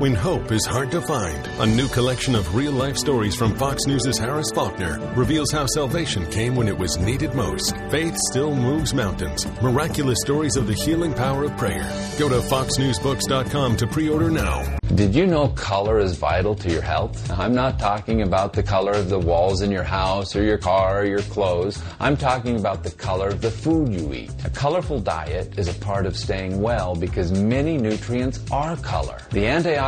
When hope is hard to find, a new collection of real life stories from Fox News' Harris Faulkner reveals how salvation came when it was needed most. Faith still moves mountains. Miraculous stories of the healing power of prayer. Go to foxnewsbooks.com to pre order now. Did you know color is vital to your health? I'm not talking about the color of the walls in your house or your car or your clothes. I'm talking about the color of the food you eat. A colorful diet is a part of staying well because many nutrients are color. The antioxidant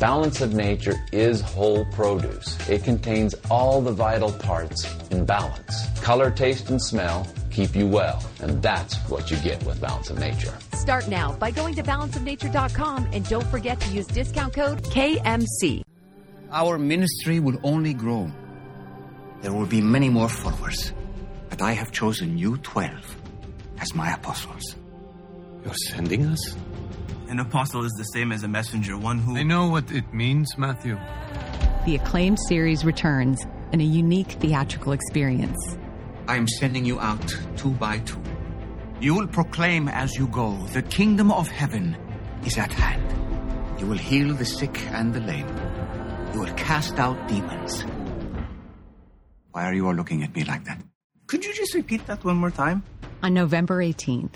Balance of nature is whole produce. It contains all the vital parts in balance. Color, taste, and smell keep you well, and that's what you get with Balance of Nature. Start now by going to balanceofnature.com and don't forget to use discount code KMC. Our ministry will only grow. There will be many more followers, but I have chosen you 12 as my apostles. You're sending us? An apostle is the same as a messenger, one who. I know what it means, Matthew. The acclaimed series returns in a unique theatrical experience. I am sending you out two by two. You will proclaim as you go, the kingdom of heaven is at hand. You will heal the sick and the lame. You will cast out demons. Why are you all looking at me like that? Could you just repeat that one more time? On November 18th,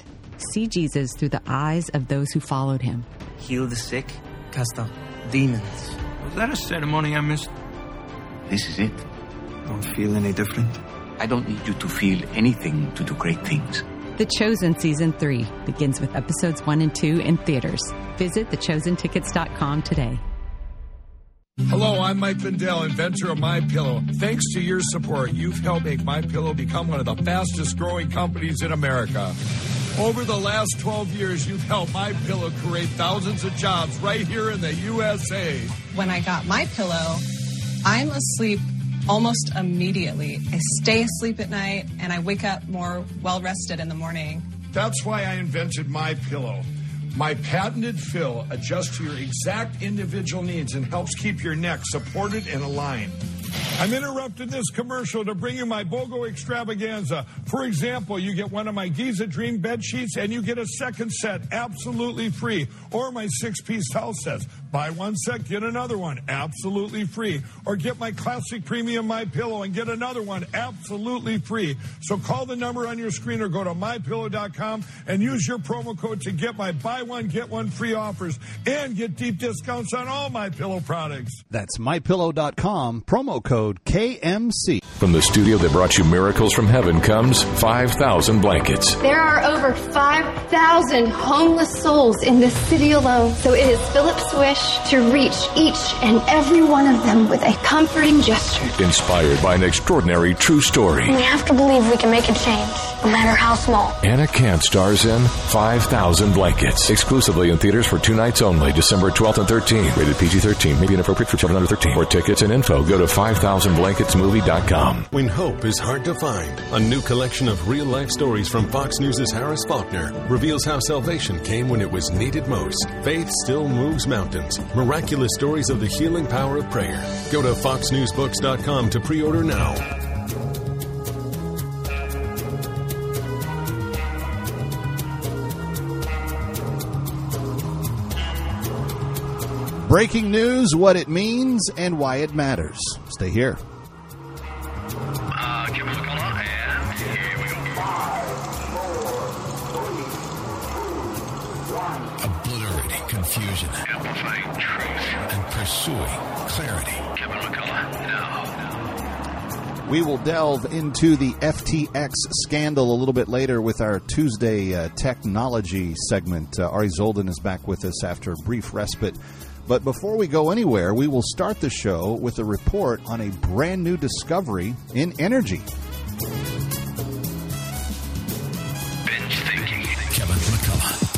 see Jesus through the eyes of those who followed him. Heal the sick, cast out demons. Was that a ceremony I missed? This is it. I Don't feel any different. I don't need you to feel anything to do great things. The Chosen Season 3 begins with episodes 1 and 2 in theaters. Visit thechosentickets.com today. Hello, I'm Mike Lindell, inventor of My Pillow. Thanks to your support, you've helped make My Pillow become one of the fastest growing companies in America. Over the last 12 years, you've helped My Pillow create thousands of jobs right here in the USA. When I got My Pillow, I'm asleep almost immediately. I stay asleep at night and I wake up more well rested in the morning. That's why I invented My Pillow. My patented fill adjusts to your exact individual needs and helps keep your neck supported and aligned. I'm interrupting this commercial to bring you my BOGO extravaganza. For example, you get one of my Giza Dream bed sheets and you get a second set absolutely free. Or my six piece towel sets. Buy one set, get another one absolutely free. Or get my classic premium My Pillow and get another one absolutely free. So call the number on your screen or go to mypillow.com and use your promo code to get my buy one get one free offers and get deep discounts on all my pillow products. That's mypillow.com promo code KMC. From the studio that brought you miracles from heaven comes 5,000 blankets. There are over 5,000 homeless souls in this city alone, so it is Philip's wish to reach each and every one of them with a comforting gesture. Inspired by an extraordinary true story. We have to believe we can make a change, no matter how small. Anna Camp stars in 5,000 Blankets. Exclusively in theaters for two nights only, December 12th and 13th. Rated PG-13. May be inappropriate for children under 13. For tickets and info, go to 5000blanketsmovie.com. When hope is hard to find, a new collection of real life stories from Fox News' Harris Faulkner reveals how salvation came when it was needed most. Faith still moves mountains. Miraculous stories of the healing power of prayer. Go to foxnewsbooks.com to pre order now. Breaking news, what it means, and why it matters. Stay here. Obliterating confusion. Amplifying truth. And pursuing clarity. Kevin McCullough, now. We will delve into the FTX scandal a little bit later with our Tuesday uh, technology segment. Uh, Ari Zoldan is back with us after a brief respite. But before we go anywhere, we will start the show with a report on a brand new discovery in energy.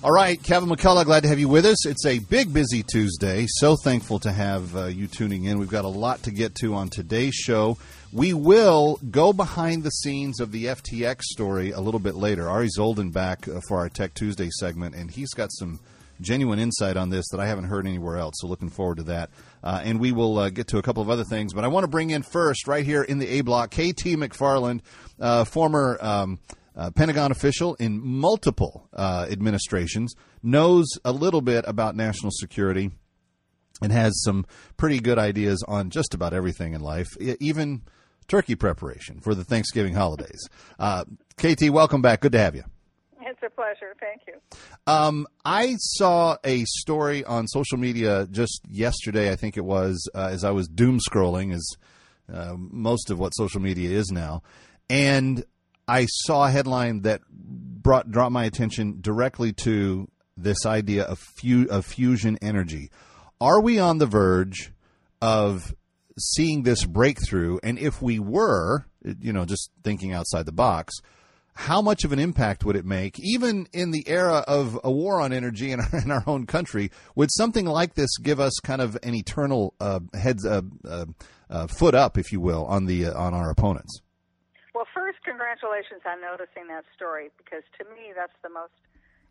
All right, Kevin McCullough, glad to have you with us. It's a big, busy Tuesday. So thankful to have uh, you tuning in. We've got a lot to get to on today's show. We will go behind the scenes of the FTX story a little bit later. Ari Zoldan back uh, for our Tech Tuesday segment, and he's got some genuine insight on this that I haven't heard anywhere else. So looking forward to that. Uh, and we will uh, get to a couple of other things, but I want to bring in first, right here in the A block, KT McFarland, uh, former. Um, uh, Pentagon official in multiple uh, administrations, knows a little bit about national security, and has some pretty good ideas on just about everything in life, even turkey preparation for the Thanksgiving holidays. Uh, KT, welcome back. Good to have you. It's a pleasure. Thank you. Um, I saw a story on social media just yesterday, I think it was, uh, as I was doom scrolling, as uh, most of what social media is now, and I saw a headline that brought brought my attention directly to this idea of fu- of fusion energy. Are we on the verge of seeing this breakthrough? And if we were, you know, just thinking outside the box, how much of an impact would it make, even in the era of a war on energy in our, in our own country? Would something like this give us kind of an eternal uh, heads uh, uh, uh, foot up, if you will, on the uh, on our opponents? Well, first, congratulations on noticing that story because to me that's the most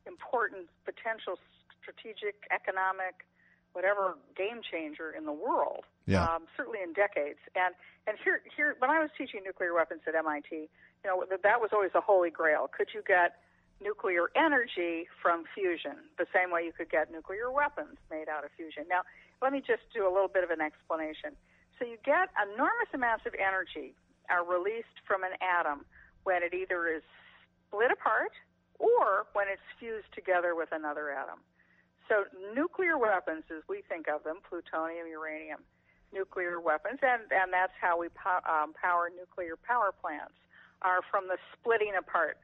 important potential strategic, economic, whatever game changer in the world. Yeah. Um, certainly in decades. And and here here when I was teaching nuclear weapons at MIT, you know that that was always a holy grail. Could you get nuclear energy from fusion the same way you could get nuclear weapons made out of fusion? Now, let me just do a little bit of an explanation. So you get enormous amounts of energy are released from an atom when it either is split apart or when it's fused together with another atom. So nuclear weapons, as we think of them, plutonium, uranium, nuclear weapons, and, and that's how we po- um, power nuclear power plants, are from the splitting apart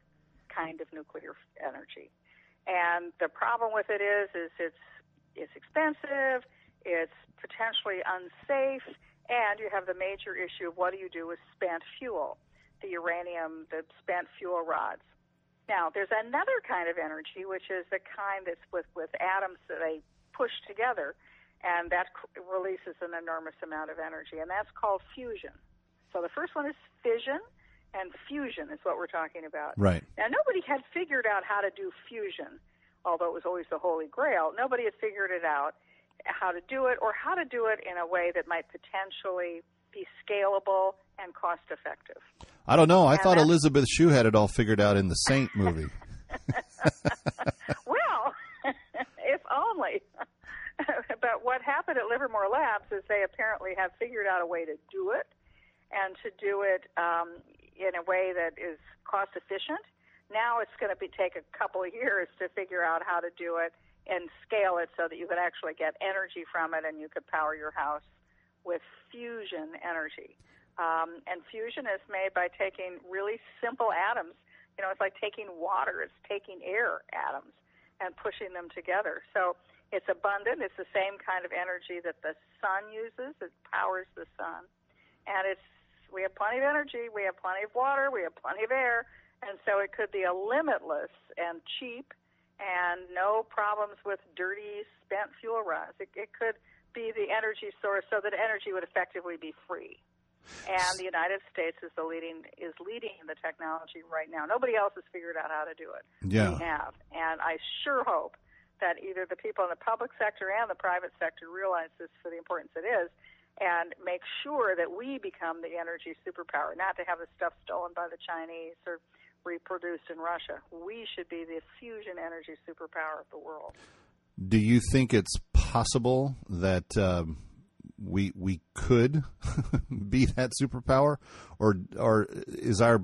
kind of nuclear energy. And the problem with it is, is it's it's expensive, it's potentially unsafe, and you have the major issue of what do you do with spent fuel, the uranium, the spent fuel rods. Now, there's another kind of energy, which is the kind that's with, with atoms that they push together, and that releases an enormous amount of energy, and that's called fusion. So the first one is fission, and fusion is what we're talking about. Right. Now, nobody had figured out how to do fusion, although it was always the holy grail. Nobody had figured it out how to do it or how to do it in a way that might potentially be scalable and cost effective. I don't know. I And thought Elizabeth Shue had it all figured out in the Saint movie. well, if only. but what happened at Livermore Labs is they apparently have figured out a way to do it and to do it um, in a way that is cost efficient. Now it's going to be take a couple of years to figure out how to do it and scale it so that you could actually get energy from it and you could power your house with fusion energy. Um, and fusion is made by taking really simple atoms. You know, it's like taking water, it's taking air atoms and pushing them together. So it's abundant. It's the same kind of energy that the sun uses. It powers the sun. And it's we have plenty of energy, we have plenty of water, we have plenty of air, and so it could be a limitless and cheap and no problems with dirty spent fuel rods. It, it could be the energy source so that energy would effectively be free. And the United States is the leading is leading the technology right now. Nobody else has figured out how to do it. Yeah. We have. And I sure hope that either the people in the public sector and the private sector realize this for the importance it is and make sure that we become the energy superpower, not to have the stuff stolen by the Chinese or reproduced in Russia. We should be the fusion energy superpower of the world. Do you think it's possible that um, we we could be that superpower, or or is our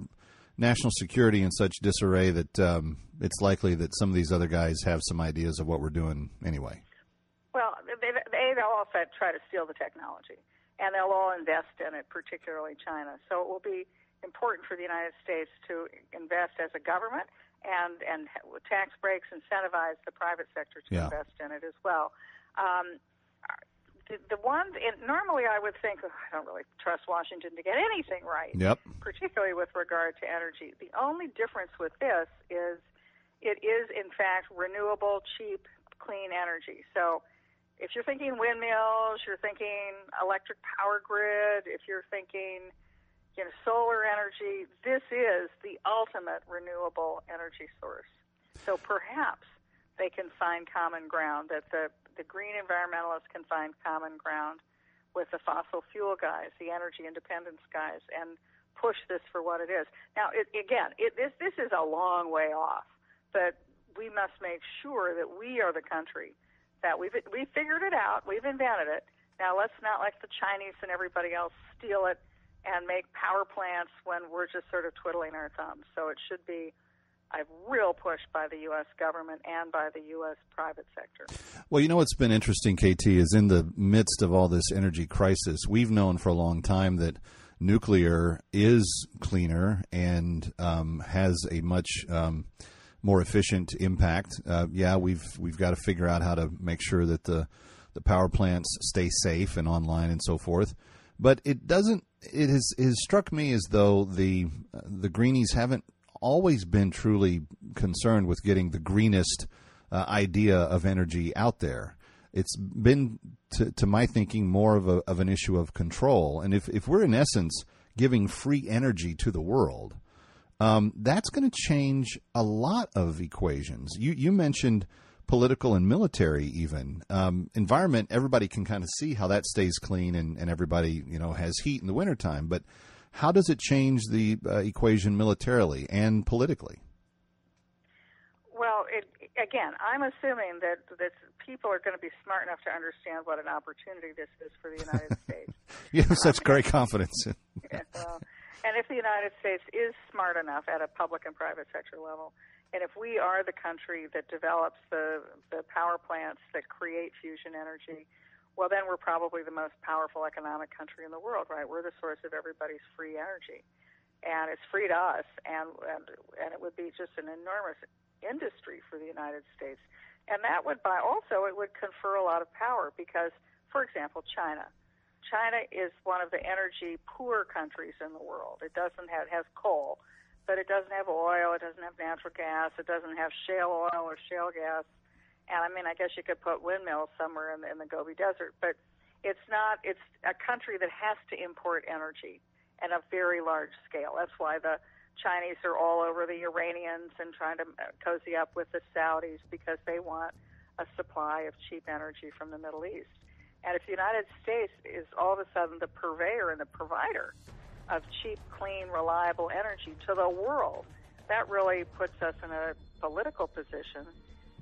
national security in such disarray that um, it's likely that some of these other guys have some ideas of what we're doing anyway? Well, they, they'll all try to steal the technology. and they'll all invest in it, particularly China. So it will be important for the United States to invest as a government and and tax breaks incentivize the private sector to Yeah. invest in it as well. Um, the, the one, and normally I would think oh, I don't really trust Washington to get anything right, Yep. particularly with regard to energy. The only difference with this is it is in fact renewable, cheap, clean energy. So if you're thinking windmills, you're thinking electric power grid, if you're thinking you know solar energy, this is the ultimate renewable energy source. So perhaps they can find common ground that the the green environmentalists can find common ground with the fossil fuel guys, the energy independence guys, and push this for what it is. Now, it, again, it, this this is a long way off, but we must make sure that we are the country that we've we figured it out, we've invented it. Now let's not let the Chinese and everybody else steal it and make power plants when we're just sort of twiddling our thumbs. So it should be a real push by the U.S. government and by the U.S. private sector. Well, you know what's been interesting, KT, is in the midst of all this energy crisis, we've known for a long time that nuclear is cleaner and um, has a much um, more efficient impact. Uh, yeah, we've we've got to figure out how to make sure that the the power plants stay safe and online and so forth. But it doesn't. It has, it has struck me as though the the greenies haven't always been truly concerned with getting the greenest uh, idea of energy out there. It's been, to, to my thinking, more of, a, of an issue of control. And if, if we're in essence giving free energy to the world, um, that's going to change a lot of equations. You, you mentioned political and military, even um, environment. Everybody can kind of see how that stays clean, and, and everybody you know has heat in the wintertime. But how does it change the uh, equation militarily and politically? Well, it, again, I'm assuming that that people are going to be smart enough to understand what an opportunity this is for the United States. You have such great confidence. Yeah, well, and if the United States is smart enough at a public and private sector level, and if we are the country that develops the the power plants that create fusion energy, well, then we're probably the most powerful economic country in the world, right? We're the source of everybody's free energy, and it's free to us, and and, and it would be just an enormous industry for the United States, and that would by also it would confer a lot of power because, for example, China. China is one of the energy poor countries in the world. It doesn't have it has coal, but it doesn't have oil. It doesn't have natural gas. It doesn't have shale oil or shale gas. And I mean, I guess you could put windmills somewhere in the, in the Gobi Desert, but it's not. It's a country that has to import energy at a very large scale. That's why the Chinese are all over the Iranians and trying to uh, cozy up with the Saudis because they want a supply of cheap energy from the Middle East. And if the United States is all of a sudden the purveyor and the provider of cheap, clean, reliable energy to the world, that really puts us in a political position,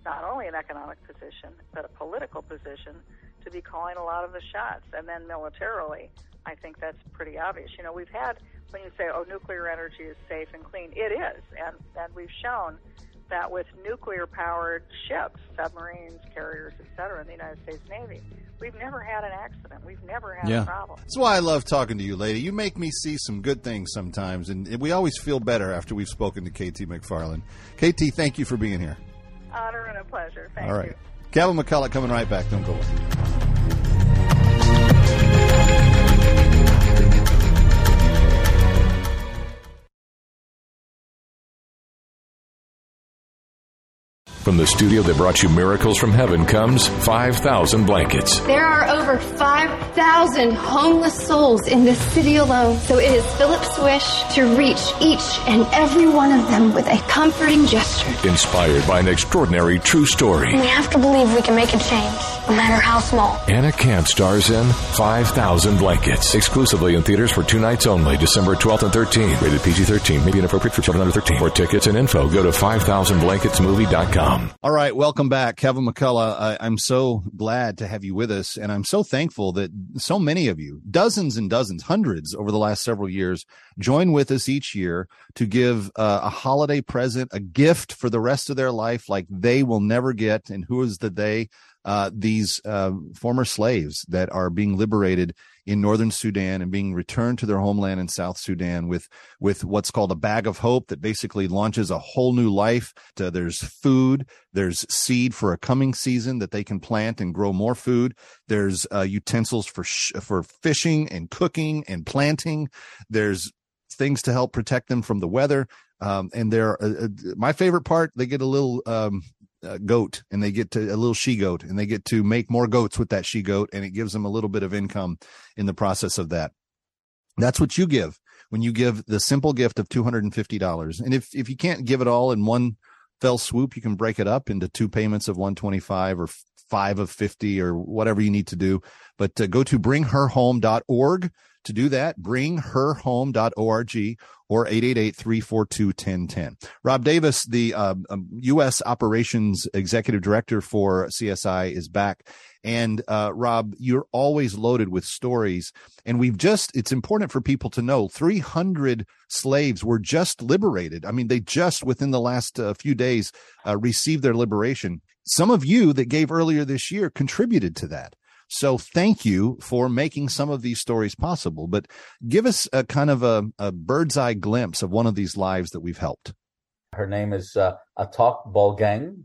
not only an economic position, but a political position to be calling a lot of the shots. And then militarily, I think that's pretty obvious. You know, we've had, when you say, oh, nuclear energy is safe and clean, it is. And, and we've shown that with nuclear powered ships, submarines, carriers, et cetera, in the United States Navy, we've never had an accident. We've never had yeah. a problem. That's why I love talking to you, lady. You make me see some good things sometimes, and we always feel better after we've spoken to KT McFarland. KT, thank you for being here. Honor and a pleasure. Thank All right. you. Kevin McCullough coming right back. Don't go away. From the studio that brought you Miracles from Heaven comes 5,000 Blankets. There are over 5,000 homeless souls in this city alone, so it is Philip's wish to reach each and every one of them with a comforting gesture. Inspired by an extraordinary true story. We have to believe we can make a change, no matter how small. Anna Camp stars in 5,000 Blankets. Exclusively in theaters for two nights only, December 12th and 13th. Rated PG 13. May be inappropriate for children under 13. For tickets and info, go to 5000blanketsmovie.com. All right, welcome back, Kevin McCullough. I, I'm so glad to have you with us, and I'm so thankful that so many of you, dozens and dozens, hundreds over the last several years, join with us each year to give uh, a holiday present, a gift for the rest of their life, like they will never get. And who is the they? Uh, these uh, former slaves that are being liberated in northern Sudan and being returned to their homeland in South Sudan with with what's called a bag of hope that basically launches a whole new life. Uh, there's food, there's seed for a coming season that they can plant and grow more food. There's uh, utensils for sh- for fishing and cooking and planting. There's things to help protect them from the weather. Um, and they're uh, uh my favorite part. They get a little um, uh, goat and they get to a little she goat and they get to make more goats with that she goat and it gives them a little bit of income in the process of that. That's what you give when you give the simple gift of $250. And if, if you can't give it all in one fell swoop, you can break it up into two payments of 125 or five of 50 or whatever you need to do. But uh, go to bringherhome.org to do that. bring Bringherhome.org or 888-342-1010. Rob Davis, the uh, um, U.S. Operations Executive Director for CSI, is back. And uh, Rob, you're always loaded with stories. And we've just, it's important for people to know 300 slaves were just liberated. I mean, they just within the last uh, few days uh, received their liberation. Some of you that gave earlier this year contributed to that. So thank you for making some of these stories possible. But give us a kind of a, a bird's eye glimpse of one of these lives that we've helped. Her name is uh, Atok Bolgang,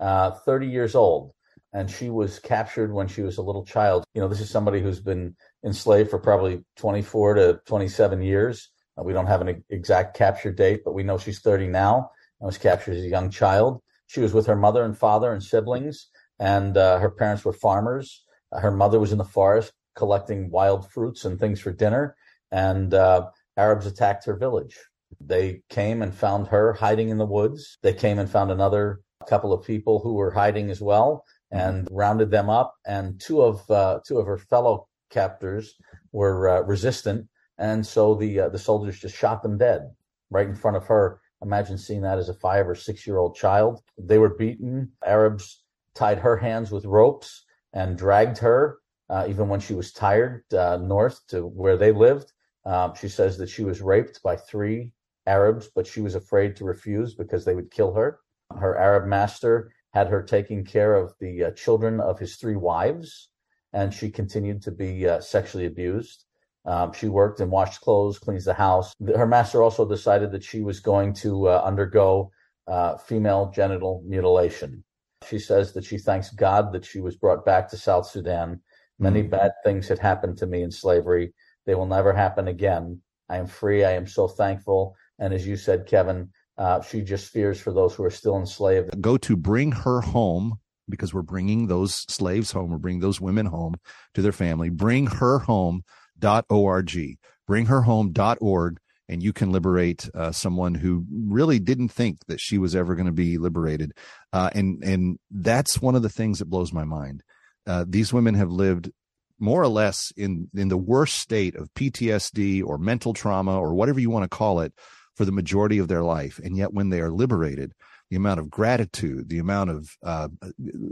uh, 30 years old, and she was captured when she was a little child. You know, this is somebody who's been enslaved for probably 24 to 27 years. Uh, we don't have an exact capture date, but we know she's 30 now and was captured as a young child. She was with her mother and father and siblings, and uh, her parents were farmers. Her mother was in the forest collecting wild fruits and things for dinner, and uh, Arabs attacked her village. They came and found her hiding in the woods. They came and found another couple of people who were hiding as well and rounded them up. And two of uh, two of her fellow captors were uh, resistant, and so the uh, the soldiers just shot them dead right in front of her. Imagine seeing that as a five or six year old child. They were beaten. Arabs tied her hands with ropes and dragged her, uh, even when she was tired, uh, north to where they lived. Um, she says that she was raped by three Arabs, but she was afraid to refuse because they would kill her. Her Arab master had her taking care of the uh, children of his three wives, and she continued to be uh, sexually abused. Um, she worked and washed clothes, cleans the house. Her master also decided that she was going to uh, undergo uh, female genital mutilation. She says that she thanks God that she was brought back to South Sudan. Many mm-hmm. bad things had happened to me in slavery. They will never happen again. I am free. I am so thankful. And as you said, Kevin, uh, she just fears for those who are still enslaved. Go to bring her home because we're bringing those slaves home. We're bringing those women home to their family. Bring her home.org. Bring Bringherhome.org. Bringherhome.org and you can liberate uh, someone who really didn't think that she was ever going to be liberated. Uh, and and that's one of the things that blows my mind. Uh, these women have lived more or less in in the worst state of PTSD or mental trauma or whatever you want to call it for the majority of their life, and yet when they are liberated, the amount of gratitude, the amount of uh,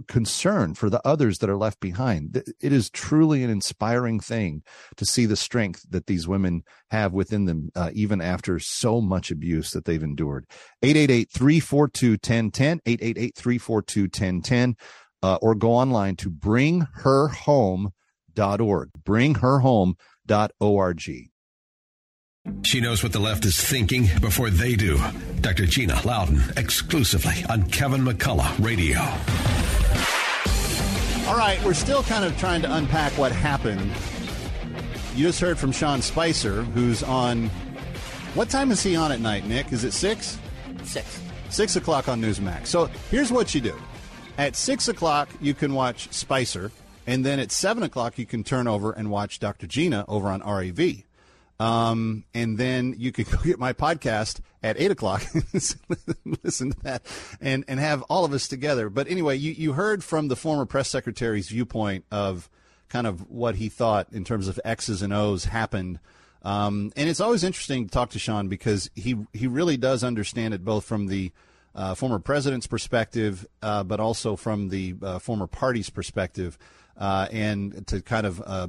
concern for the others that are left behind. It is truly an inspiring thing to see the strength that these women have within them, uh, even after so much abuse that they've endured. 888 342 1010, 888 342 1010, uh, or go online to bringherhome.org. Bringherhome.org. She knows what the left is thinking before they do. Dr. Gina Loudon, exclusively on Kevin McCullough Radio. All right, we're still kind of trying to unpack what happened. You just heard from Sean Spicer, who's on. What time is he on at night, Nick? Is it six? Six. Six o'clock on Newsmax. So here's what you do. At six o'clock, you can watch Spicer, and then at seven o'clock, you can turn over and watch Dr. Gina over on RAV. Um, and then you can go get my podcast at eight o'clock, listen to that, and and have all of us together. But anyway, you you heard from the former press secretary's viewpoint of kind of what he thought in terms of X's and O's happened. Um, and it's always interesting to talk to Sean because he he really does understand it both from the uh, former president's perspective, uh, but also from the uh, former party's perspective uh, and to kind of uh,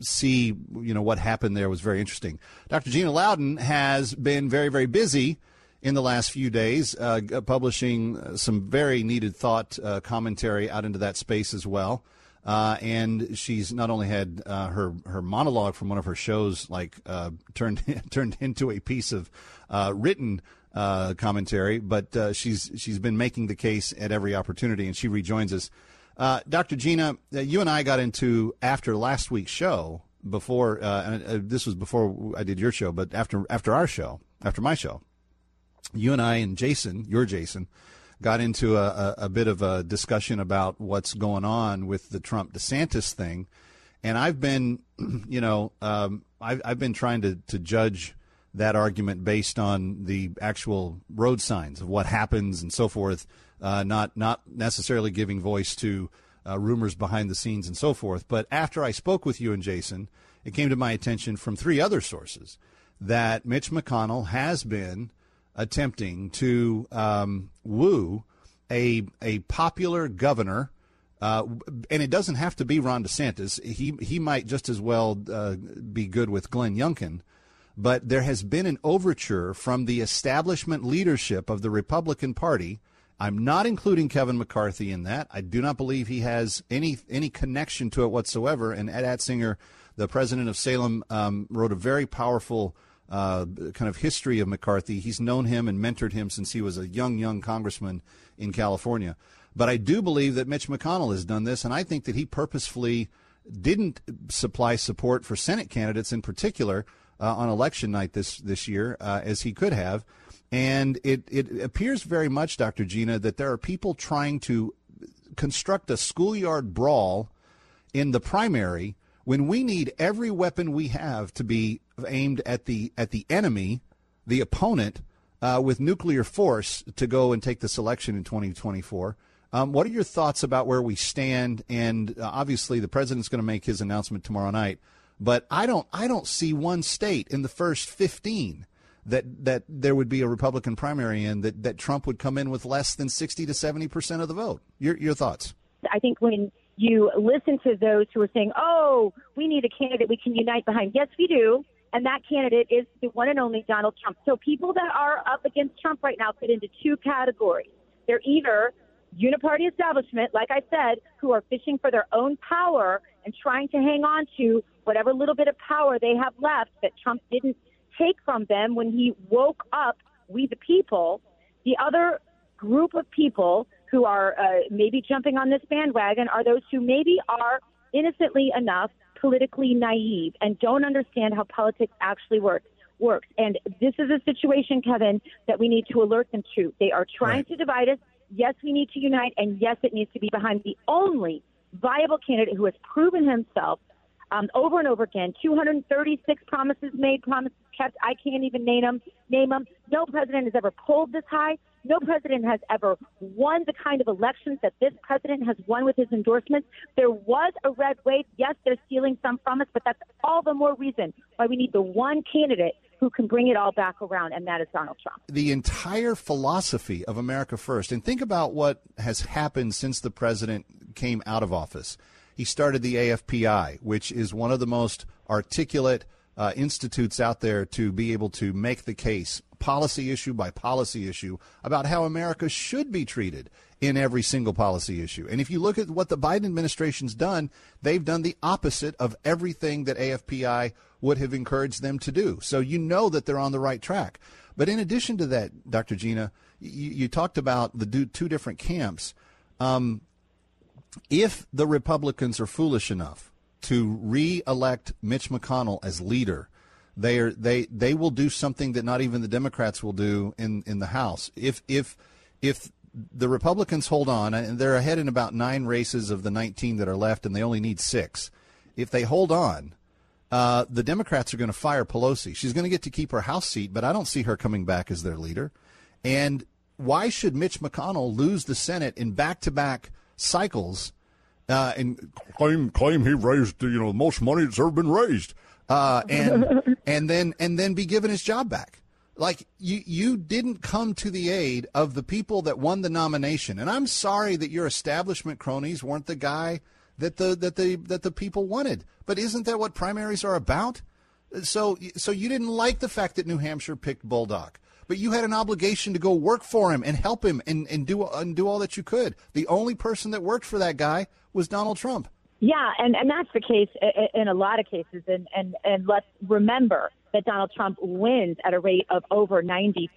see you know what happened there was very interesting. Dr. Gina Loudon has been very very busy in the last few days, uh, publishing some very needed thought uh, commentary out into that space as well. Uh, and she's not only had uh, her her monologue from one of her shows like turned turned into a piece of written commentary, but she's she's been making the case at every opportunity, and she rejoins us. Uh, Dr. Gina, uh, you and I got into after last week's show. Before uh, this was before I did your show, but after after our show, after my show, you and I and Jason, your Jason, got into a, a, a, bit of a discussion about what's going on with the Trump DeSantis thing. And I've been, you know, um, I've, I've been trying to, to judge that argument based on the actual road signs of what happens and so forth, uh, not, not necessarily giving voice to uh, rumors behind the scenes and so forth. But after I spoke with you and Jason, it came to my attention from three other sources that Mitch McConnell has been attempting to um, woo a a popular governor. Uh, and it doesn't have to be Ron DeSantis. He he might just as well uh, be good with Glenn Youngkin. But there has been an overture from the establishment leadership of the Republican Party. I'm not including Kevin McCarthy in that. I do not believe he has any any connection to it whatsoever. And Ed Atsinger, the president of Salem, um, wrote a very powerful uh, kind of history of McCarthy. He's known him and mentored him since he was a young, young congressman in California. But I do believe that Mitch McConnell has done this, and I think that he purposefully didn't supply support for Senate candidates in particular uh, on election night this this year uh, as he could have. And it, it appears very much, Dr. Gina, that there are people trying to construct a schoolyard brawl in the primary when we need every weapon we have to be aimed at the at the enemy, the opponent, uh, with nuclear force to go and take this election in 2024. Um, what are your thoughts about where we stand? And uh, obviously, the president's going to make his announcement tomorrow night. But I don't I don't see one state in the first 15 that that there would be a Republican primary and that that Trump would come in with less than 60 to 70 percent of the vote. Your your thoughts? I think when you listen to those who are saying, oh, we need a candidate we can unite behind. Yes, we do. And that candidate is the one and only Donald Trump. So people that are up against Trump right now fit into two categories. They're either uniparty establishment, like I said, who are fishing for their own power and trying to hang on to whatever little bit of power they have left that Trump didn't take from them when he woke up we the people. The other group of people who are uh, maybe jumping on this bandwagon are those who maybe are innocently enough politically naive and don't understand how politics actually works works. And this is a situation, Kevin, that we need to alert them to. They are trying right. to divide us. Yes, we need to unite, and yes, it needs to be behind the only viable candidate who has proven himself um, over and over again. 236 promises made, promises kept. I can't even name them. Name them. No president has ever pulled this high. No president has ever won the kind of elections that this president has won with his endorsements. There was a red wave. Yes, they're stealing some from us, but that's all the more reason why we need the one candidate who can bring it all back around, and that is Donald Trump. The entire philosophy of America First, and think about what has happened since the president came out of office. He started the AFPI, which is one of the most articulate uh, institutes out there to be able to make the case policy issue by policy issue about how America should be treated in every single policy issue. And if you look at what the Biden administration's done, they've done the opposite of everything that AFPI would have encouraged them to do. So you know that they're on the right track. But in addition to that, Dr. Gina, you, you talked about the two different camps. Um, if the Republicans are foolish enough to re-elect Mitch McConnell as leader, they are they they will do something that not even the Democrats will do in in the House. If if if the Republicans hold on and they're ahead in about nine races of the 19 that are left, and they only need six. If they hold on, uh, the Democrats are going to fire Pelosi. She's going to get to keep her House seat, but I don't see her coming back as their leader. And why should Mitch McConnell lose the Senate in back-to-back cycles? Uh, and claim claim he raised you know the most money that's ever been raised uh, and and then and then be given his job back. Like you, you didn't come to the aid of the people that won the nomination, and I'm sorry that your establishment cronies weren't the guy that the that the that the people wanted. But isn't that what primaries are about? So so you didn't like the fact that New Hampshire picked Bolduc but you had an obligation to go work for him and help him and, and do and do all that you could. The only person that worked for that guy was Donald Trump. Yeah, and, and that's the case in a lot of cases. And, and, and let's remember that Donald Trump wins at a rate of over 93%.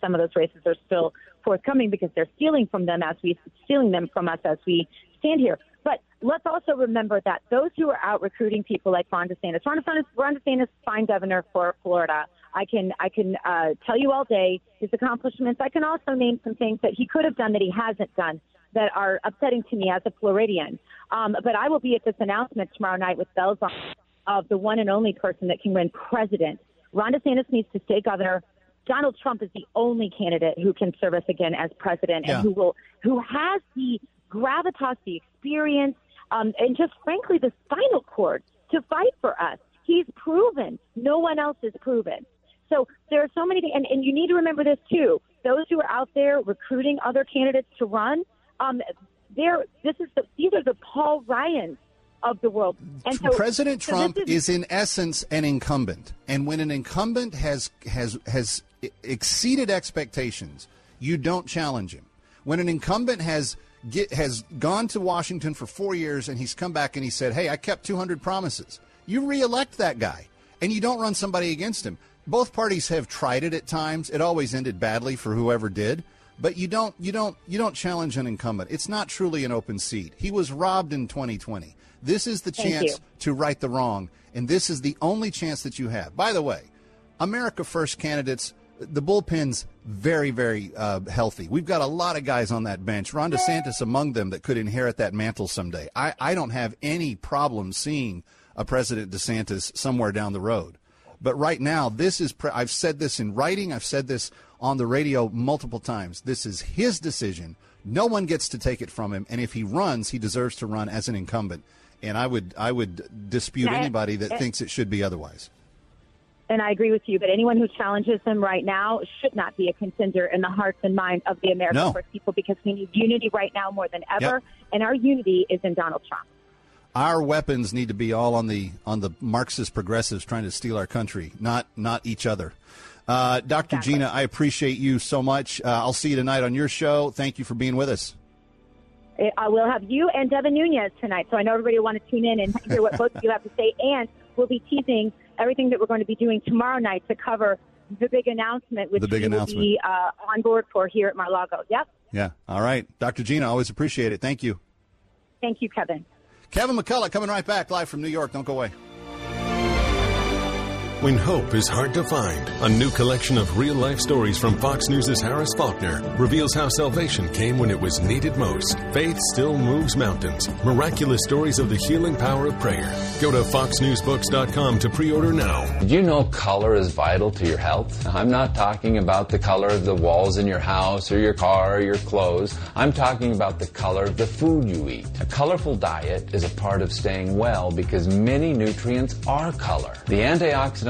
Some of those races are still forthcoming because they're stealing from them as we stealing them from us as we stand here. But let's also remember that those who are out recruiting people like Ron DeSantis, Ron DeSantis, Ron DeSantis, fine governor for Florida. I can I can uh, tell you all day his accomplishments. I can also name some things that he could have done that he hasn't done that are upsetting to me as a Floridian. Um, but I will be at this announcement tomorrow night with bells on of the one and only person that can win president. Ron DeSantis needs to stay governor. Donald Trump is the only candidate who can serve us again as president Yeah. and who will who has the gravitas, the experience, um, and just frankly the spinal cord to fight for us. He's proven. No one else is proven. So there are so many, things, and, and you need to remember this too. Those who are out there recruiting other candidates to run, um, they're, this is the, these are the Paul Ryans of the world. And so President so Trump this is in essence an incumbent, and when an incumbent has has has exceeded expectations, you don't challenge him. When an incumbent has get, has gone to Washington for four years and he's come back and he said, "Hey, I kept 200 promises," you reelect that guy, and you don't run somebody against him. Both parties have tried it at times. It always ended badly for whoever did. But you don't you don't you don't challenge an incumbent. It's not truly an open seat. He was robbed in 2020. This is the Thank chance you. to right the wrong, and this is the only chance that you have. By the way, America First candidates, the bullpen's very, very uh, healthy. We've got a lot of guys on that bench. Ron DeSantis among them that could inherit that mantle someday. I, I don't have any problem seeing a President DeSantis somewhere down the road. But right now, this is, pre- I've said this in writing, I've said this on the radio multiple times. This is his decision. No one gets to take it from him. And if he runs, he deserves to run as an incumbent. And I would, I would dispute anybody that thinks it should be otherwise. and I agree with you, but anyone who challenges him right now should not be a contender in the hearts and minds of the American No. People because we need unity right now more than ever, Yep. and our unity is in Donald Trump. Our weapons need to be all on the on the Marxist progressives trying to steal our country, not not each other. Uh, Dr. Gina, I appreciate you so much. Uh, I'll see you tonight on your show. Thank you for being with us. I- will have you and Devin Nunes tonight, so I know everybody will want to tune in and hear what both of you have to say. And we'll be teasing everything that we're going to be doing tomorrow night to cover the big announcement, which The big we will announcement. be uh, on board for here at Mar-Lago. Yep. Yeah. All right. Dr. Gina, always appreciate it. Thank you. Thank you, Kevin. Kevin McCullough coming right back live from New York. Don't go away. When hope is hard to find, a new collection of real life stories from Fox News' Harris Faulkner reveals how salvation came when it was needed most. Faith still moves mountains. Miraculous stories of the healing power of prayer. Go to foxnewsbooks.com to pre order now. You know color is vital to your health? I'm not talking about the color of the walls in your house or your car or your clothes. I'm talking about the color of the food you eat. A colorful diet is a part of staying well because many nutrients are color. The antioxidant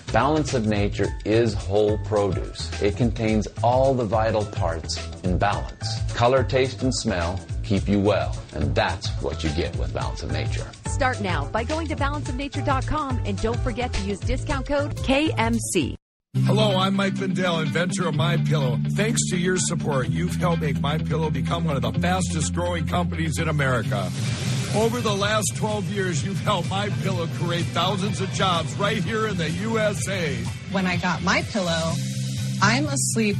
Balance of nature is whole produce. It contains all the vital parts in balance. Color, taste, and smell keep you well, and that's what you get with Balance of Nature. Start now by going to balanceofnature.com and don't forget to use discount code KMC. Hello, I'm Mike Lindell, inventor of My Pillow. Thanks to your support, you've helped make My Pillow become one of the fastest growing companies in America. Over the last 12 years, you've helped My Pillow create thousands of jobs right here in the USA. When I got my pillow, I'm asleep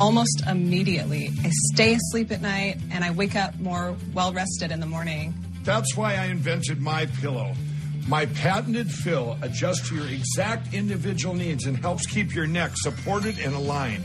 almost immediately. I stay asleep at night and I wake up more well rested in the morning. That's why I invented My Pillow. My patented fill adjusts to your exact individual needs and helps keep your neck supported and aligned.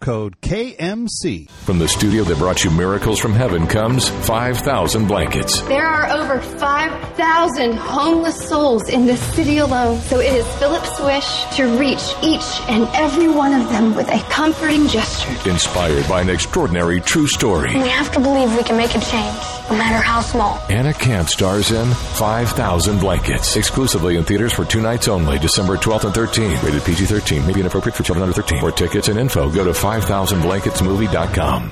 code KMC. From the studio that brought you miracles from heaven comes 5,000 blankets. There are over 5,000 homeless souls in this city alone, so it is Philip's wish to reach each and every one of them with a comforting gesture. Inspired by an extraordinary true story. We have to believe we can make a change, no matter how small. Anna Camp stars in 5,000 Blankets. Exclusively in theaters for two nights only, December 12th and 13th. Rated PG 13. May be inappropriate for children under 13. For tickets and info, go to 5000blanketsmovie.com.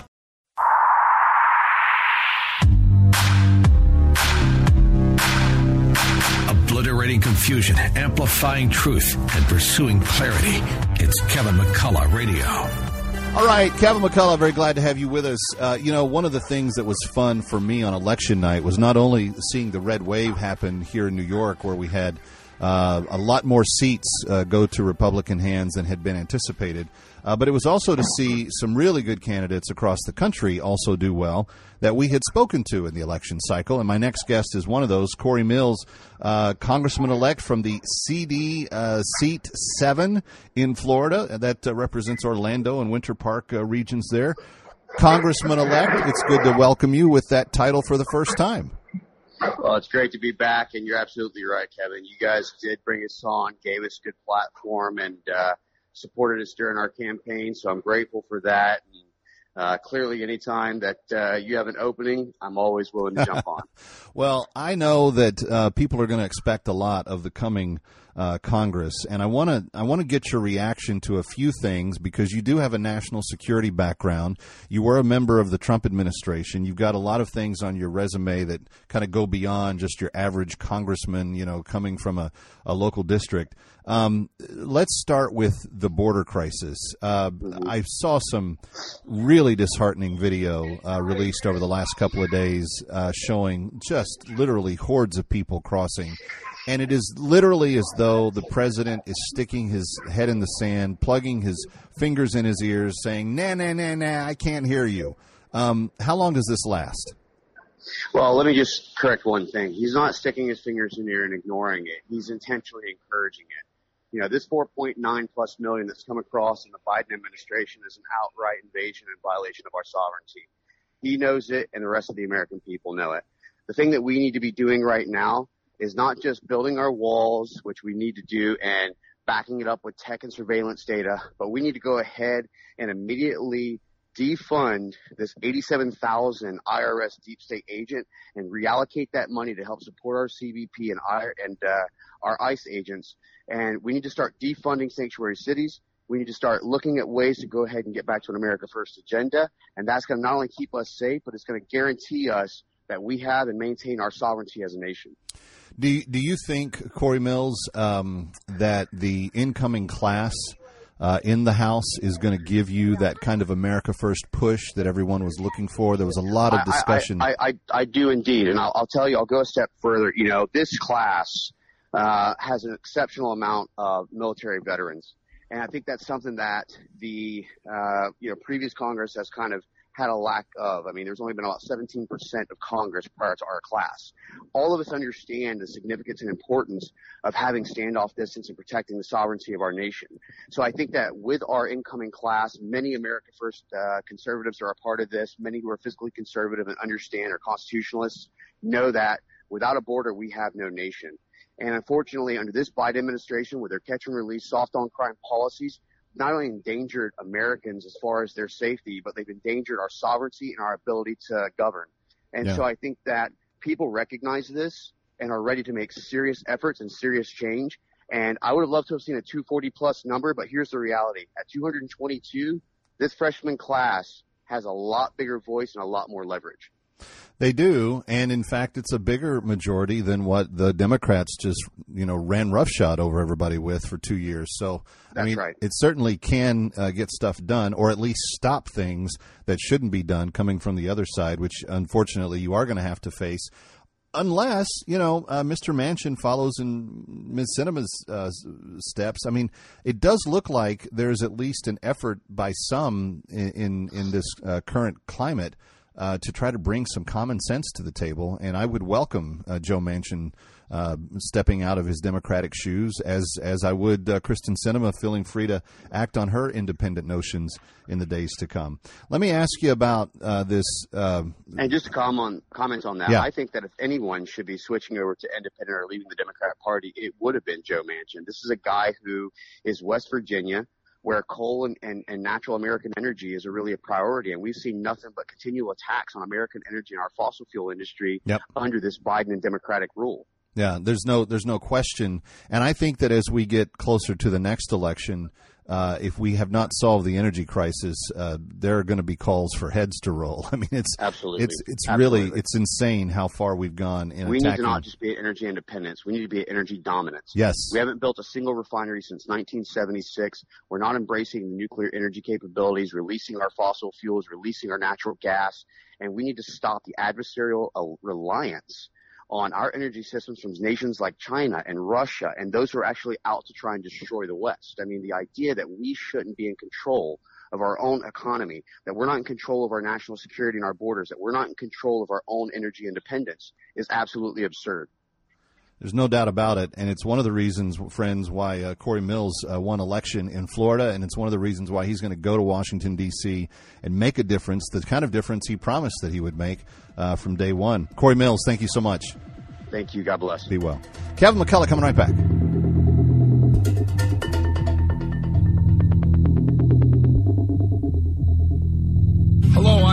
Obliterating confusion, amplifying truth, and pursuing clarity. It's Kevin McCullough Radio. All right, Kevin McCullough, very glad to have you with us. Uh, you know, one of the things that was fun for me on election night was not only seeing the red wave happen here in New York, where we had uh, a lot more seats uh, go to Republican hands than had been anticipated, uh, but it was also to see some really good candidates across the country also do well that we had spoken to in the election cycle. And my next guest is one of those, Corey Mills, uh, Congressman elect from the CD uh, seat 7 in Florida that uh, represents Orlando and Winter Park uh, regions there. Congressman elect, it's good to welcome you with that title for the first time. Well, it's great to be back, and you're absolutely right, Kevin. You guys did bring us on, gave us a good platform, and uh, supported us during our campaign. So I'm grateful for that. And, uh, clearly, anytime that uh, you have an opening, I'm always willing to jump on. well, I know that uh, people are going to expect a lot of the coming uh, Congress, and I want to I want to get your reaction to a few things because you do have a national security background. You were a member of the Trump administration. You've got a lot of things on your resume that kind of go beyond just your average congressman, you know, coming from a, a local district. Um, let's start with the border crisis. Uh, I saw some really disheartening video uh, released over the last couple of days uh, showing just literally hordes of people crossing and it is literally as though the president is sticking his head in the sand, plugging his fingers in his ears, saying, "Nah, nah, nah, nah, I can't hear you." Um, how long does this last? Well, let me just correct one thing. He's not sticking his fingers in the air and ignoring it. He's intentionally encouraging it. You know, this 4.9 plus million that's come across in the Biden administration is an outright invasion and violation of our sovereignty. He knows it, and the rest of the American people know it. The thing that we need to be doing right now is not just building our walls, which we need to do, and backing it up with tech and surveillance data, but we need to go ahead and immediately defund this 87,000 IRS deep state agent and reallocate that money to help support our CBP and, and uh, our ICE agents. And we need to start defunding sanctuary cities. We need to start looking at ways to go ahead and get back to an America First agenda. And that's going to not only keep us safe, but it's going to guarantee us that we have and maintain our sovereignty as a nation. Do you, do you think, Corey Mills, um, that the incoming class uh, in the House is going to give you that kind of America First push that everyone was looking for? There was a lot of discussion. I, I, I, I do indeed, and I'll, I'll, tell you, I'll go a step further. You know, this class uh, has an exceptional amount of military veterans, and I think that's something that the uh, you know previous Congress has kind of had a lack of. I mean, there's only been about 17% of Congress prior to our class. All of us understand the significance and importance of having standoff distance and protecting the sovereignty of our nation. So I think that with our incoming class, many America First uh, conservatives are a part of this. Many who are fiscally conservative and understand are constitutionalists know that without a border, we have no nation. And unfortunately, under this Biden administration, with their catch and release soft on crime policies, not only endangered Americans as far as their safety, but they've endangered our sovereignty and our ability to govern. And yeah. so I think that people recognize this and are ready to make serious efforts and serious change. And I would have loved to have seen a 240 plus number, but here's the reality. At 222, this freshman class has a lot bigger voice and a lot more leverage. They do, and in fact, it's a bigger majority than what the Democrats just you know ran roughshod over everybody with for two years. So That's I mean, right. it certainly can uh, get stuff done, or at least stop things that shouldn't be done coming from the other side, which unfortunately you are going to have to face. unless you know uh, Mr. Manchin follows in Ms. Sinema's uh, steps. I mean, it does look like there's at least an effort by some in in, in this uh, current climate uh, to try to bring some common sense to the table, and I would welcome uh, Joe Manchin uh, stepping out of his Democratic shoes, as as I would uh, Kyrsten Sinema feeling free to act on her independent notions in the days to come. Let me ask you about uh, this. Uh, and just to comment comment on that, Yeah. I think that if anyone should be switching over to independent or leaving the Democrat Party, it would have been Joe Manchin. This is a guy who is West Virginia. Where coal and, and, and natural American energy is a really a priority, and we've seen nothing but continual attacks on American energy and our fossil fuel industry Yep. under this Biden and Democratic rule. Yeah, there's no there's no question, and I think that as we get closer to the next election, uh, if we have not solved the energy crisis, uh, there are going to be calls for heads to roll. I mean, it's Absolutely. it's it's really it's insane how far we've gone in we need to not just be at energy independence. We need to be at energy dominance. Yes. We haven't built a single refinery since 1976. We're not embracing the nuclear energy capabilities, releasing our fossil fuels, releasing our natural gas, and we need to stop the adversarial uh, reliance on our energy systems from nations like China and Russia and those who are actually out to try and destroy the West. I mean, the idea that we shouldn't be in control of our own economy, that we're not in control of our national security and our borders, that we're not in control of our own energy independence is absolutely absurd. There's no doubt about it, and it's one of the reasons, friends, why uh, Corey Mills uh, won election in Florida, and it's one of the reasons why he's going to go to Washington D.C. and make a difference, the kind of difference he promised that he would make uh, from day one. Corey Mills, thank you so much. Thank you. God bless. You. Be well. Kevin McCullough coming right back.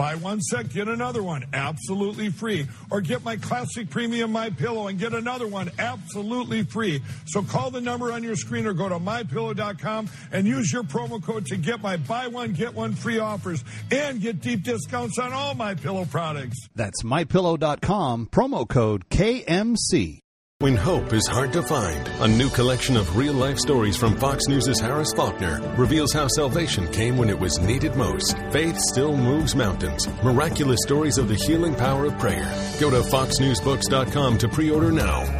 Buy one set, get another one absolutely free. Or get my classic premium My Pillow and get another one absolutely free. So call the number on your screen or go to mypillow.com and use your promo code to get my buy one get one free offers and get deep discounts on all my pillow products. That's mypillow.com, promo code KMC. When hope is hard to find, a new collection of real life stories from Fox News' Harris Faulkner reveals how salvation came when it was needed most. Faith still moves mountains. Miraculous stories of the healing power of prayer. Go to foxnewsbooks.com to pre order now.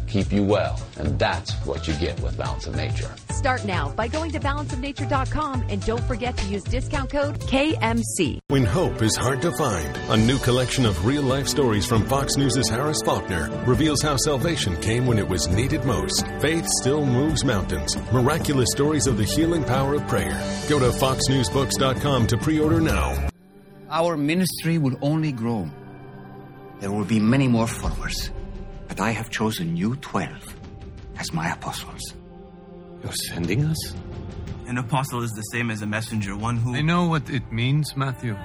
keep you well, and that's what you get with Balance of Nature. Start now by going to balanceofnature.com and don't forget to use discount code KMC. When hope is hard to find, a new collection of real life stories from Fox News' Harris Faulkner reveals how salvation came when it was needed most. Faith still moves mountains. Miraculous stories of the healing power of prayer. Go to foxnewsbooks.com to pre order now. Our ministry will only grow. There will be many more followers. But I have chosen you 12 as my apostles. You're sending us? An apostle is the same as a messenger, one who. I know what it means, Matthew.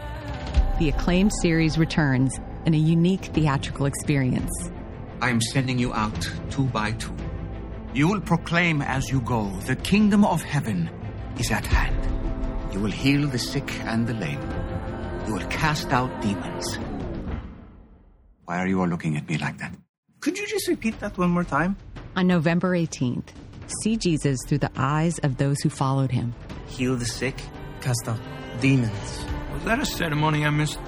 The acclaimed series returns in a unique theatrical experience. I am sending you out two by two. You will proclaim as you go, the kingdom of heaven is at hand. You will heal the sick and the lame. You will cast out demons. Why are you all looking at me like that? Could you just repeat that one more time? On November 18th, see Jesus through the eyes of those who followed him. Heal the sick, cast out demons. Was that a ceremony I missed?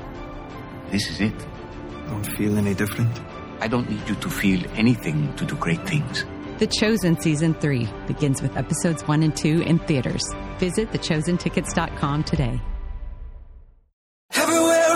This is it. Don't feel any different? I don't need you to feel anything to do great things. The Chosen Season 3 begins with episodes 1 and 2 in theaters. Visit thechosentickets.com today. Everywhere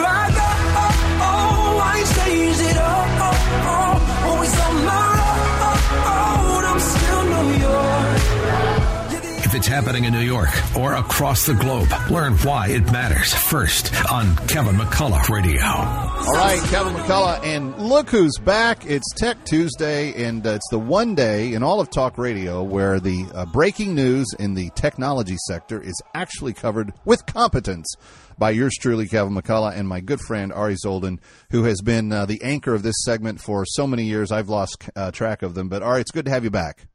happening in New York or across the globe, learn why it matters first on Kevin McCullough Radio. All right, Kevin McCullough, and look who's back. It's Tech Tuesday, and uh, it's the one day in all of talk radio where the uh, breaking news in the technology sector is actually covered with competence by yours truly, Kevin McCullough, and my good friend Ari Zoldan, who has been uh, the anchor of this segment for so many years. I've lost uh, track of them. But Ari, it's good to have you back.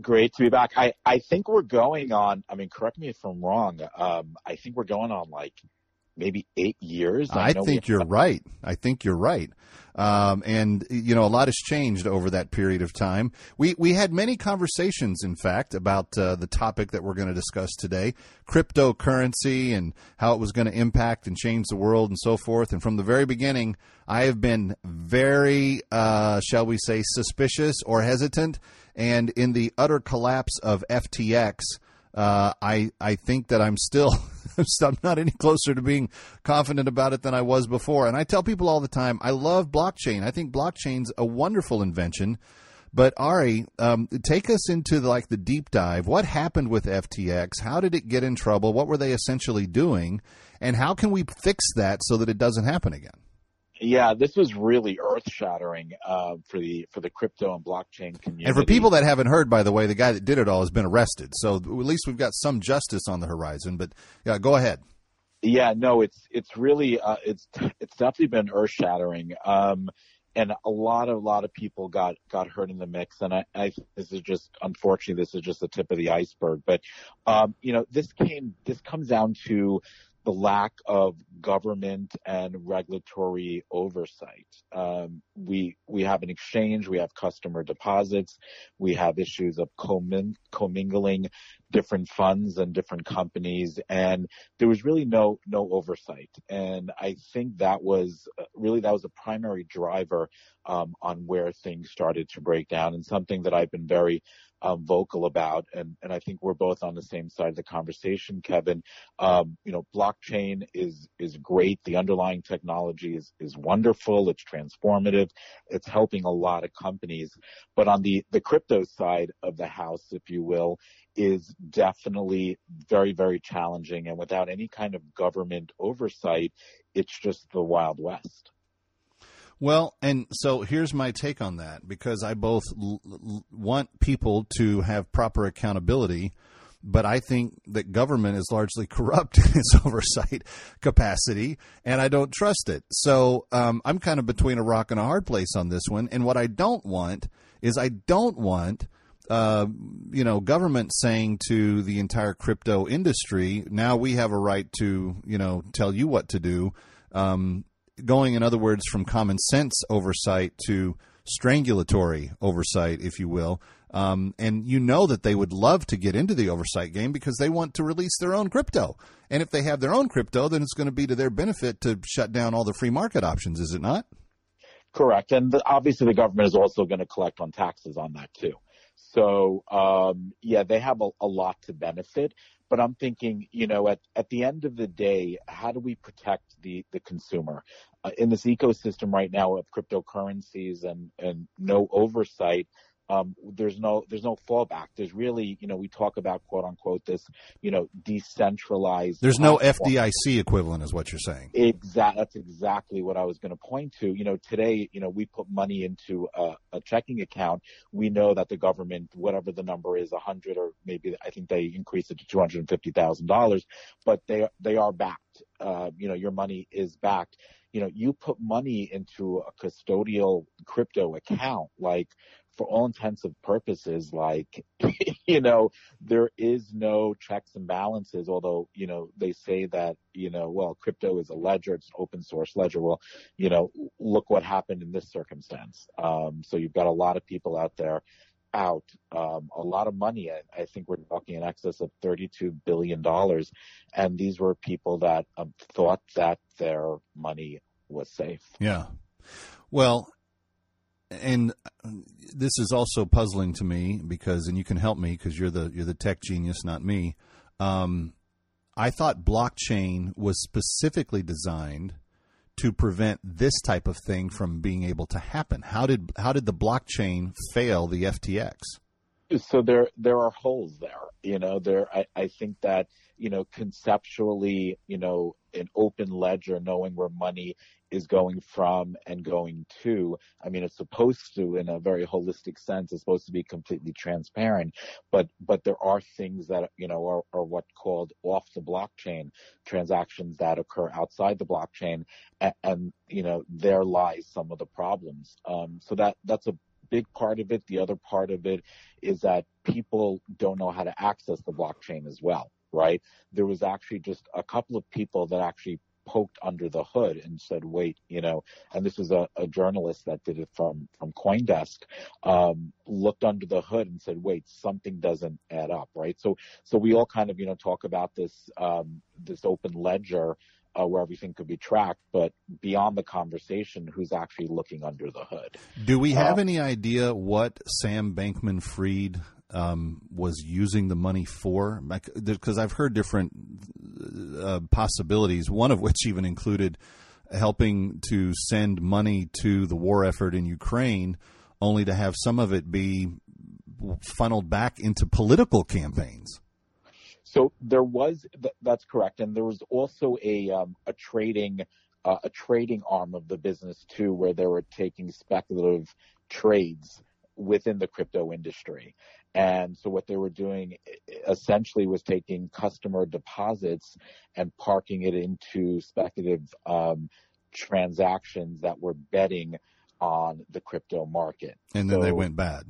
Great to be back. I, I think we're going on, I mean, correct me if I'm wrong. Um, I think we're going on like maybe eight years. I, know think you're right. I think you're right. Um, and you know, a lot has changed over that period of time. We we had many conversations, in fact, about uh, the topic that we're going to discuss today: cryptocurrency and how it was going to impact and change the world, and so forth. And from the very beginning, I have been very, uh, shall we say, suspicious or hesitant. And in the utter collapse of FTX, uh, I I think that I'm still I'm not any closer to being confident about it than I was before. And I tell people all the time, I love blockchain. I think blockchain's a wonderful invention. But Ari, um, take us into the, like the deep dive. What happened with FTX? How did it get in trouble? What were they essentially doing? And how can we fix that so that it doesn't happen again? Yeah, this was really earth shattering uh, for the for the crypto and blockchain community. And for people that haven't heard, by the way, the guy that did it all has been arrested. So at least we've got some justice on the horizon. But yeah, go ahead. Yeah, no, it's it's really uh, it's it's definitely been earth shattering. Um, and a lot of a lot of people got got hurt in the mix. And I, I this is just unfortunately this is just the tip of the iceberg. But um, you know, this came this comes down to the lack of government and regulatory oversight. Um, we we have an exchange, we have customer deposits, we have issues of commin- commingling different funds and different companies, and there was really no no oversight. And I think that was uh, really that was a primary driver um, on where things started to break down, and something that I've been very um, vocal about, and, and I think we're both on the same side of the conversation, Kevin. Um, you know, blockchain is is great. The underlying technology is is wonderful. It's transformative. It's helping a lot of companies. But on the the crypto side of the house, if you will, is definitely very very challenging. And without any kind of government oversight, it's just the wild west. Well, and so here's my take on that because I both l- l- want people to have proper accountability, but I think that government is largely corrupt in its oversight capacity, and I don't trust it. So um, I'm kind of between a rock and a hard place on this one. And what I don't want is I don't want. Uh, you know, government saying to the entire crypto industry, now we have a right to, you know, tell you what to do. Um, going, in other words, from common sense oversight to strangulatory oversight, if you will. Um, and you know that they would love to get into the oversight game because they want to release their own crypto. And if they have their own crypto, then it's going to be to their benefit to shut down all the free market options, is it not? Correct. And the, obviously the government is also going to collect on taxes on that too. So, um, yeah, they have a, a lot to benefit, but I'm thinking, you know, at, at the end of the day, how do we protect the, the consumer? Uh, in this ecosystem right now of cryptocurrencies and, and no oversight, um, there's no there's no fallback. There's really, you know, we talk about quote unquote this, you know, decentralized. There's no. FDIC equivalent, is what you're saying. Exact. That's exactly what I was going to point to. You know, today, you know, we put money into a, a checking account. We know that the government, whatever the number is, a hundred or maybe I think they increased it to two hundred and fifty thousand dollars, but they they are backed. Uh, you know, your money is backed you know, you put money into a custodial crypto account, like for all intents and purposes, like, you know, there is no checks and balances, although, you know, they say that, you know, well, crypto is a ledger, it's an open source ledger. Well, you know, look what happened in this circumstance. Um, so you've got a lot of people out there out um, a lot of money. I, I, think we're talking in excess of $32 billion. And these were people that um, thought that their money was safe. Yeah. Well, and this is also puzzling to me because, and you can help me because you're the you're the tech genius, not me. Um, I thought blockchain was specifically designed to prevent this type of thing from being able to happen. How did how did the blockchain fail the FTX? So there there are holes there. You know, there I, I think that you know conceptually, you know, an open ledger, knowing where money is going from and going to. I mean, it's supposed to, in a very holistic sense, it's supposed to be completely transparent. But but there are things that you know are, are what called off the blockchain transactions that occur outside the blockchain, and, and you know there lies some of the problems. Um, so that that's a big part of it. The other part of it is that people don't know how to access the blockchain as well right? There was actually just a couple of people that actually poked under the hood and said, wait, you know, and this is a, a journalist that did it from, from Coindesk, um, looked under the hood and said, wait, something doesn't add up, right? So, so we all kind of, you know, talk about this, um, this open ledger, uh, where everything could be tracked, but beyond the conversation, who's actually looking under the hood? Do we have uh, any idea what Sam Bankman Fried um, was using the money for? Because I've heard different uh, possibilities, one of which even included helping to send money to the war effort in Ukraine, only to have some of it be funneled back into political campaigns. So there was that's correct, and there was also a um, a trading uh, a trading arm of the business too, where they were taking speculative trades within the crypto industry. And so what they were doing essentially was taking customer deposits and parking it into speculative um, transactions that were betting on the crypto market. And then so, they went bad.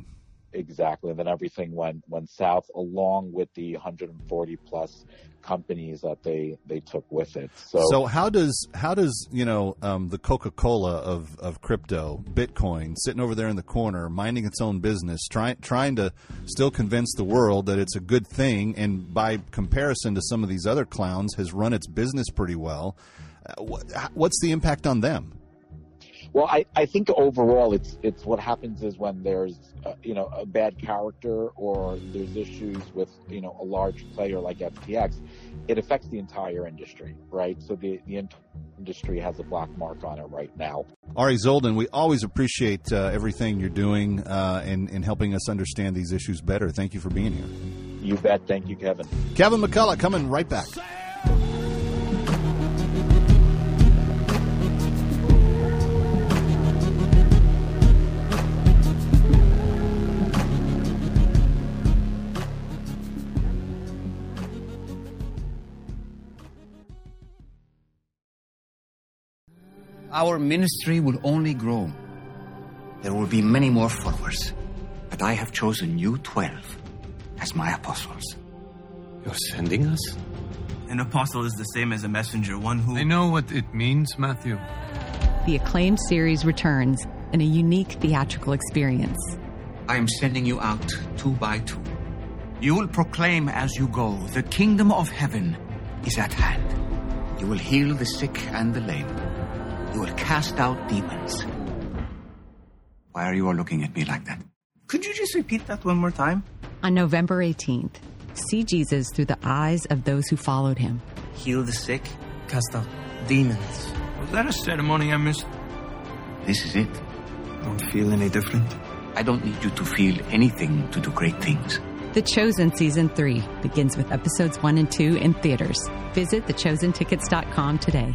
Exactly. And then everything went went south along with the 140 plus companies that they they took with it. So So how does how does, you know, um, the Coca-Cola of of crypto, Bitcoin, sitting over there in the corner minding its own business, trying trying to still convince the world that it's a good thing and by comparison to some of these other clowns has run its business pretty well. Uh, what's the impact on them? Well, I, I think overall it's it's what happens is when there's uh, you know a bad character or there's issues with you know a large player like FTX, it affects the entire industry, right? So the the industry has a black mark on it right now. Ari Zoldan, we always appreciate uh, everything you're doing uh, and and helping us understand these issues better. Thank you for being here. You bet. Thank you, Kevin. Kevin McCullough coming right back. Our ministry will only grow. There will be many more followers. But I have chosen you 12 as my apostles. You're sending us? An apostle is the same as a messenger, one who. I know what it means, Matthew. The acclaimed series returns in a unique theatrical experience. I am sending you out two by two. You will proclaim as you go the kingdom of heaven is at hand. You will heal the sick and the lame you will cast out demons. Why are you all looking at me like that? Could you just repeat that one more time? On November 18th, see Jesus through the eyes of those who followed him. Heal the sick, cast out demons. Was that a ceremony I missed? This is it. Don't feel any different? I don't need you to feel anything to do great things. The Chosen Season 3 begins with episodes 1 and 2 in theaters. Visit thechosentickets.com today.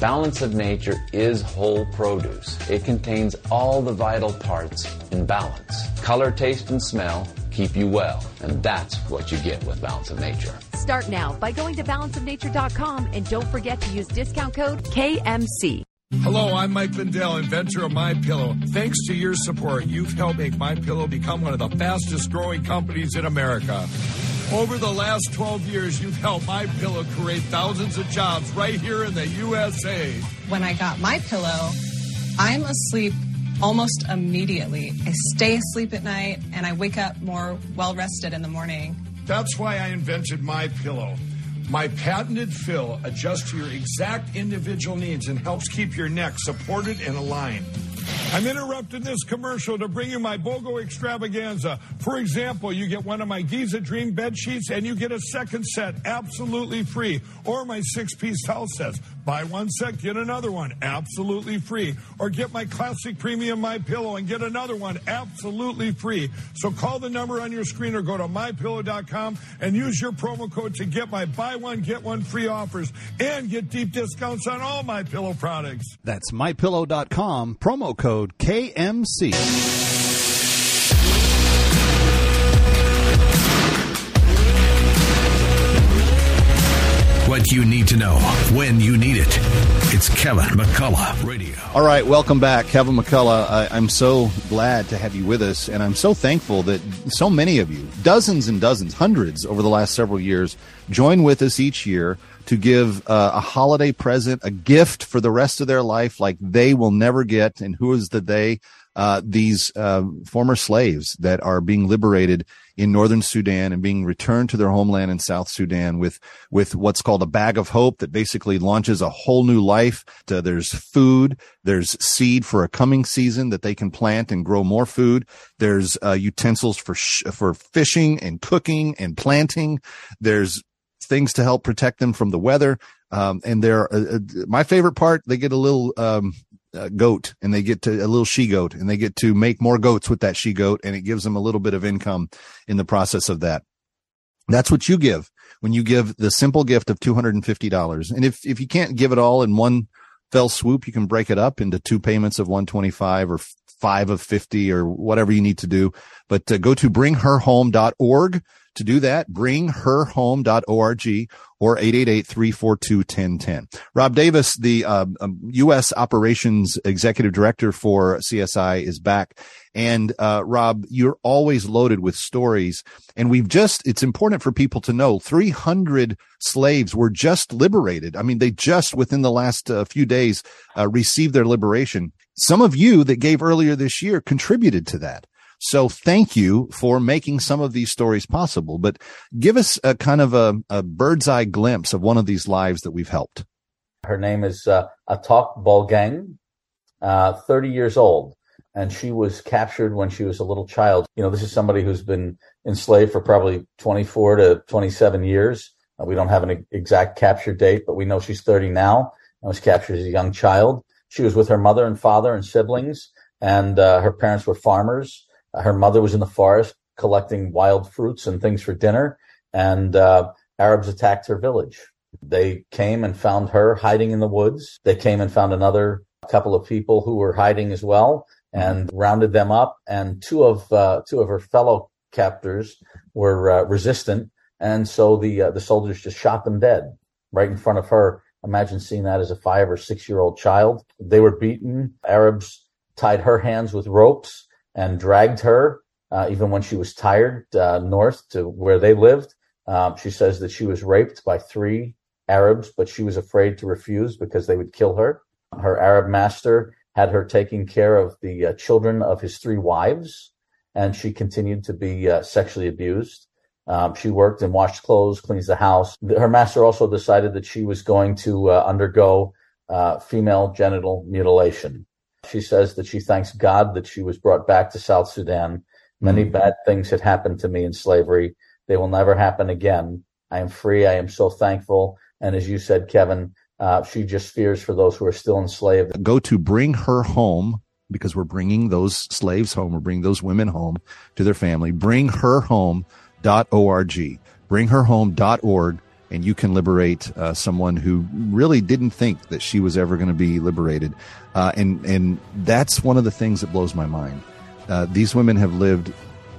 Balance of Nature is whole produce. It contains all the vital parts in balance. Color, taste, and smell keep you well, and that's what you get with Balance of Nature. Start now by going to balanceofnature.com and don't forget to use discount code KMC. Hello, I'm Mike Lindell, inventor of My Pillow. Thanks to your support, you've helped make My Pillow become one of the fastest growing companies in America. Over the last 12 years, you've helped My Pillow create thousands of jobs right here in the USA. When I got my pillow, I'm asleep almost immediately. I stay asleep at night and I wake up more well rested in the morning. That's why I invented My Pillow. My patented fill adjusts to your exact individual needs and helps keep your neck supported and aligned. I'm interrupting this commercial to bring you my BOGO extravaganza. For example, you get one of my Giza Dream bed sheets and you get a second set absolutely free. Or my six piece towel sets. Buy one set, get another one absolutely free. Or get my classic premium My Pillow and get another one absolutely free. So call the number on your screen or go to mypillow.com and use your promo code to get my buy one, get one free offers and get deep discounts on all my pillow products. That's mypillow.com, promo code KMC. What you need to know when you need it. It's Kevin McCullough Radio. All right, welcome back, Kevin McCullough. I, I'm so glad to have you with us, and I'm so thankful that so many of you, dozens and dozens, hundreds over the last several years, join with us each year to give uh, a holiday present, a gift for the rest of their life, like they will never get. And who is the they? Uh, these uh, former slaves that are being liberated in northern Sudan and being returned to their homeland in South Sudan with with what's called a bag of hope that basically launches a whole new life. To, there's food, there's seed for a coming season that they can plant and grow more food. There's uh, utensils for sh- for fishing and cooking and planting. There's things to help protect them from the weather. Um, and they're uh, uh, my favorite part. They get a little um, uh, goat and they get to a little she goat and they get to make more goats with that she goat and it gives them a little bit of income in the process of that. That's what you give when you give the simple gift of $250. And if, if you can't give it all in one fell swoop, you can break it up into two payments of 125 or five of 50 or whatever you need to do. But uh, go to bringherhome.org to do that. bring Bringherhome.org or 888-342-1010. Rob Davis, the uh, um, U.S. operations executive director for CSI is back. And, uh, Rob, you're always loaded with stories. And we've just, it's important for people to know 300 slaves were just liberated. I mean, they just within the last uh, few days, uh, received their liberation. Some of you that gave earlier this year contributed to that. So thank you for making some of these stories possible, but give us a kind of a, a bird's eye glimpse of one of these lives that we've helped. Her name is uh, Atok Bolgang, uh, 30 years old, and she was captured when she was a little child. You know, this is somebody who's been enslaved for probably 24 to 27 years. Uh, we don't have an exact capture date, but we know she's 30 now and was captured as a young child. She was with her mother and father and siblings, and uh, her parents were farmers. Uh, her mother was in the forest collecting wild fruits and things for dinner, and uh, Arabs attacked her village. They came and found her hiding in the woods. They came and found another couple of people who were hiding as well and rounded them up. And two of uh, two of her fellow captors were uh, resistant, and so the uh, the soldiers just shot them dead right in front of her. Imagine seeing that as a five or six year old child. They were beaten. Arabs tied her hands with ropes and dragged her, uh, even when she was tired, uh, north to where they lived. Um, she says that she was raped by three Arabs, but she was afraid to refuse because they would kill her. Her Arab master had her taking care of the uh, children of his three wives, and she continued to be uh, sexually abused. Um, she worked and washed clothes, cleans the house. Her master also decided that she was going to uh, undergo uh, female genital mutilation. She says that she thanks God that she was brought back to South Sudan. Many Mm. bad things had happened to me in slavery. They will never happen again. I am free. I am so thankful. And as you said, Kevin, uh, she just fears for those who are still enslaved. Go to bring her home because we're bringing those slaves home. We're bringing those women home to their family. Bringherhome.org. Bringherhome.org. And you can liberate uh, someone who really didn't think that she was ever going to be liberated. Uh, and, and that's one of the things that blows my mind. Uh, these women have lived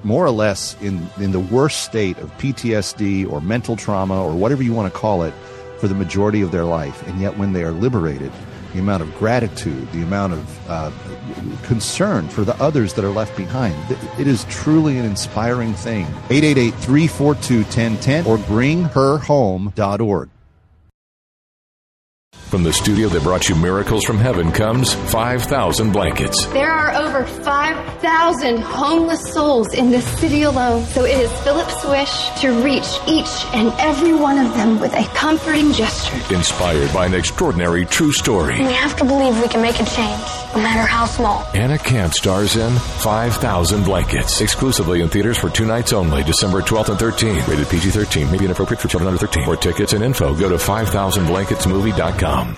more or less in, in the worst state of PTSD or mental trauma or whatever you want to call it for the majority of their life. And yet, when they are liberated, the amount of gratitude, the amount of uh, concern for the others that are left behind. It is truly an inspiring thing. 888 342 1010 or bringherhome.org. From the studio that brought you Miracles from Heaven comes 5,000 Blankets. There are over 5,000 homeless souls in this city alone, so it is Philip's wish to reach each and every one of them with a comforting gesture. Inspired by an extraordinary true story. We have to believe we can make a change, no matter how small. Anna Camp stars in 5,000 Blankets. Exclusively in theaters for two nights only, December 12th and 13th. Rated PG 13. May be inappropriate for children under 13. For tickets and info, go to 5000blanketsmovie.com um,